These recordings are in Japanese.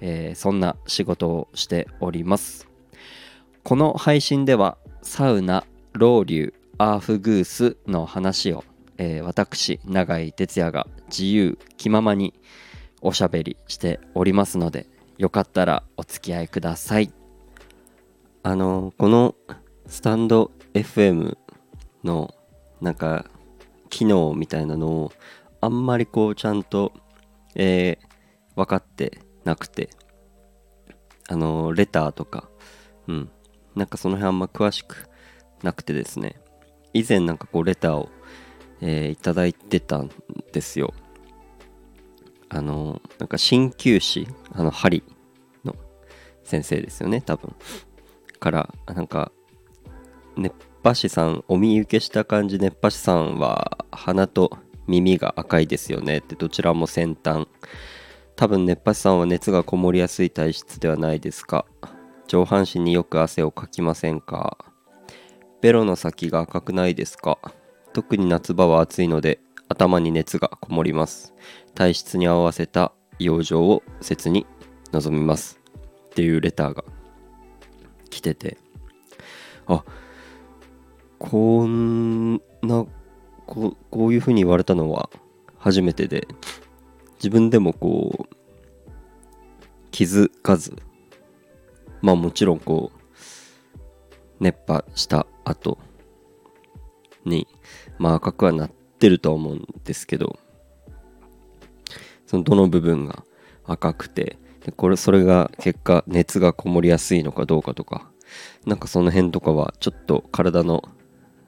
えー、そんな仕事をしております。この配信ではサウナロウリュアーフグースの話を、えー、私永井哲也が自由気ままにおしゃべりしておりますのでよかったらお付き合いください。あのこのスタンド FM のなんか機能みたいなのをあんまりこうちゃんと、えー、分かってなくて。あのレターとか。うん。なんかその辺あんま詳しくなくてですね。以前なんかこうレターを、えー、いただいてたんですよ。あのなんか鍼灸師あの針の先生ですよね多分。からなんか熱波師さんお見受けした感じ熱波師さんは鼻と耳が赤いですよねってどちらも先端多分熱波師さんは熱がこもりやすい体質ではないですか。上半身によく汗をかきませんか。ベロの先が赤くないですか。特に夏場は暑いので頭に熱がこもります。体質に合わせた養生を切に望みます。っていうレターが来てて。あこんなここういうふうに言われたのは初めてで。自分でもこう気づかずまあもちろんこう熱波した後にまあ赤くはなってるとは思うんですけどそのどの部分が赤くてでこれそれが結果熱がこもりやすいのかどうかとかなんかその辺とかはちょっと体の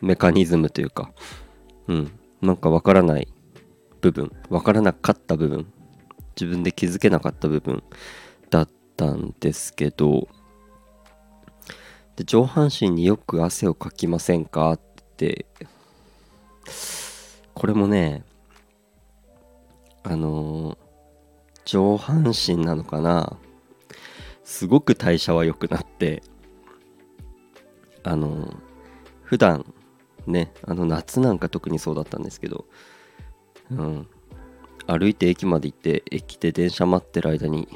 メカニズムというかうんなんかわからない部分わからなかった部分自分で気づけなかった部分だったんですけどで上半身によく汗をかきませんか？ってこれもねあの、上半身なのかな？すごく代謝は良くなってあのー、普段ねあの夏なんか特にそうだったんですけど、うん、歩いて駅まで行って駅で電車待ってる間に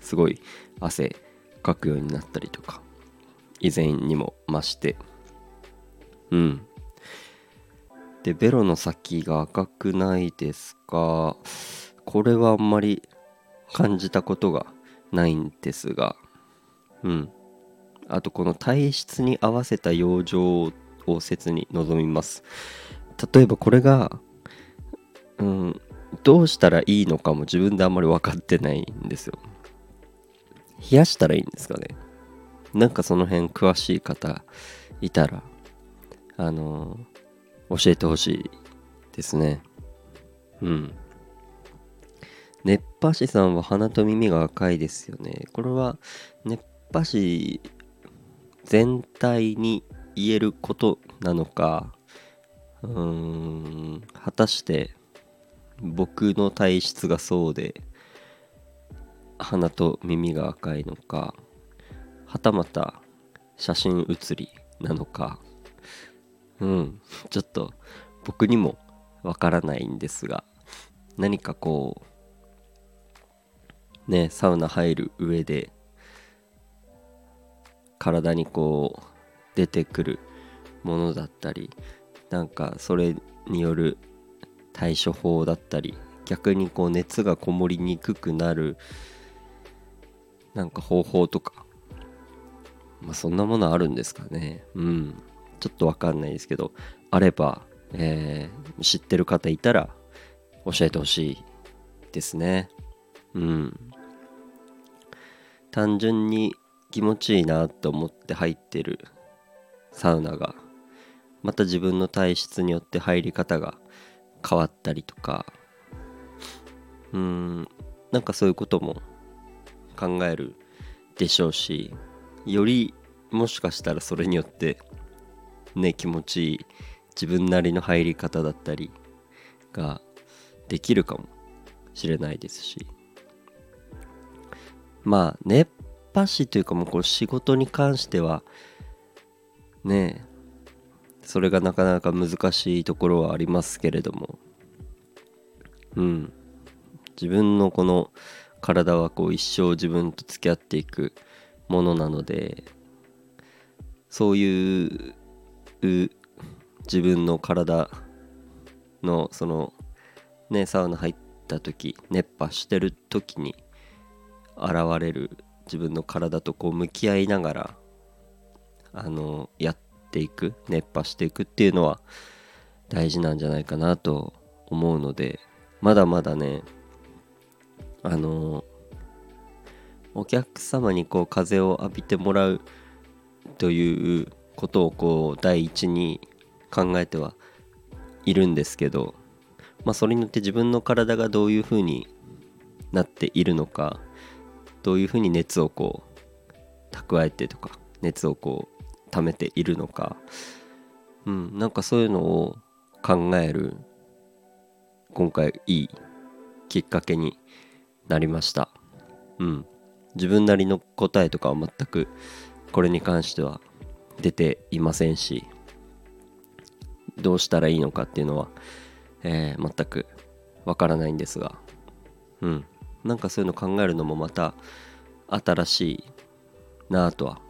すごい汗かくようになったりとか以前にも増して。うん。でベロの先が赤くないですか？これはあんまり感じたことがないんですが。うん。あとこの体質に合わせた養生を切に望みます。例えばこれがうん。どうしたらいいのかも自分であんまり分かってないんですよ。冷やしたらいいんですかね。なんかその辺詳しい方いたらあのー、教えてほしいですね。うん。熱波師さんは鼻と耳が赤いですよね。これは熱波師全体に言えることなのかうーん果たして僕の体質がそうで鼻と耳が赤いのかはたまた写真写りなのかうんちょっと僕にもわからないんですが何かこうねサウナ入る上で体にこう出てくるものだったりなんかそれによる対処法だったり逆にこう熱がこもりにくくなるなんか方法とかまあそんなものあるんですかね。うん。ちょっとわかんないですけどあれば、えー、知ってる方いたら教えてほしいですね。うん。単純に気持ちいいなと思って入ってるサウナがまた自分の体質によって入り方が変わったりとか。うん。なんかそういうことも考えるでしょうしよりもしかしたらそれによってね気持ちいい自分なりの入り方だったりができるかもしれないですし。まあ熱波師というかもうこう仕事に関してはねそれがなかなか難しいところはありますけれども。うん。自分のこの体はこう一生自分と付き合っていくものなのでそういう自分の体のそのねサウナ入った時熱波してる時に現れる自分の体とこう向き合いながらあのやってていく熱波していくっていうのは大事なんじゃないかなと思うのでまだまだねあのお客様にこう風を浴びてもらうということをこう第一に考えてはいるんですけど、まあ、それによって自分の体がどういうふうになっているのかどういうふうに熱をこう蓄えてとか熱をこう溜めているのか、うん、なんかそういうのを考える今回いいきっかけになりました。うん。自分なりの答えとかは全くこれに関しては出ていませんしどうしたらいいのかっていうのは、えー、全くわからないんですがうんなんかそういうの考えるのもまた新しいなぁとは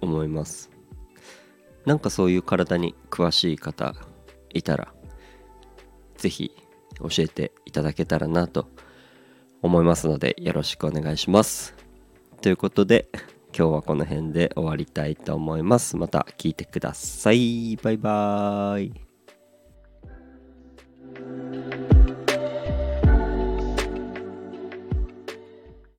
思いますなんかそういう体に詳しい方いたら是非教えていただけたらなと思いますのでよろしくお願いします。ということで今日はこの辺で終わりたいと思います。また聞いてください。バイバーイ。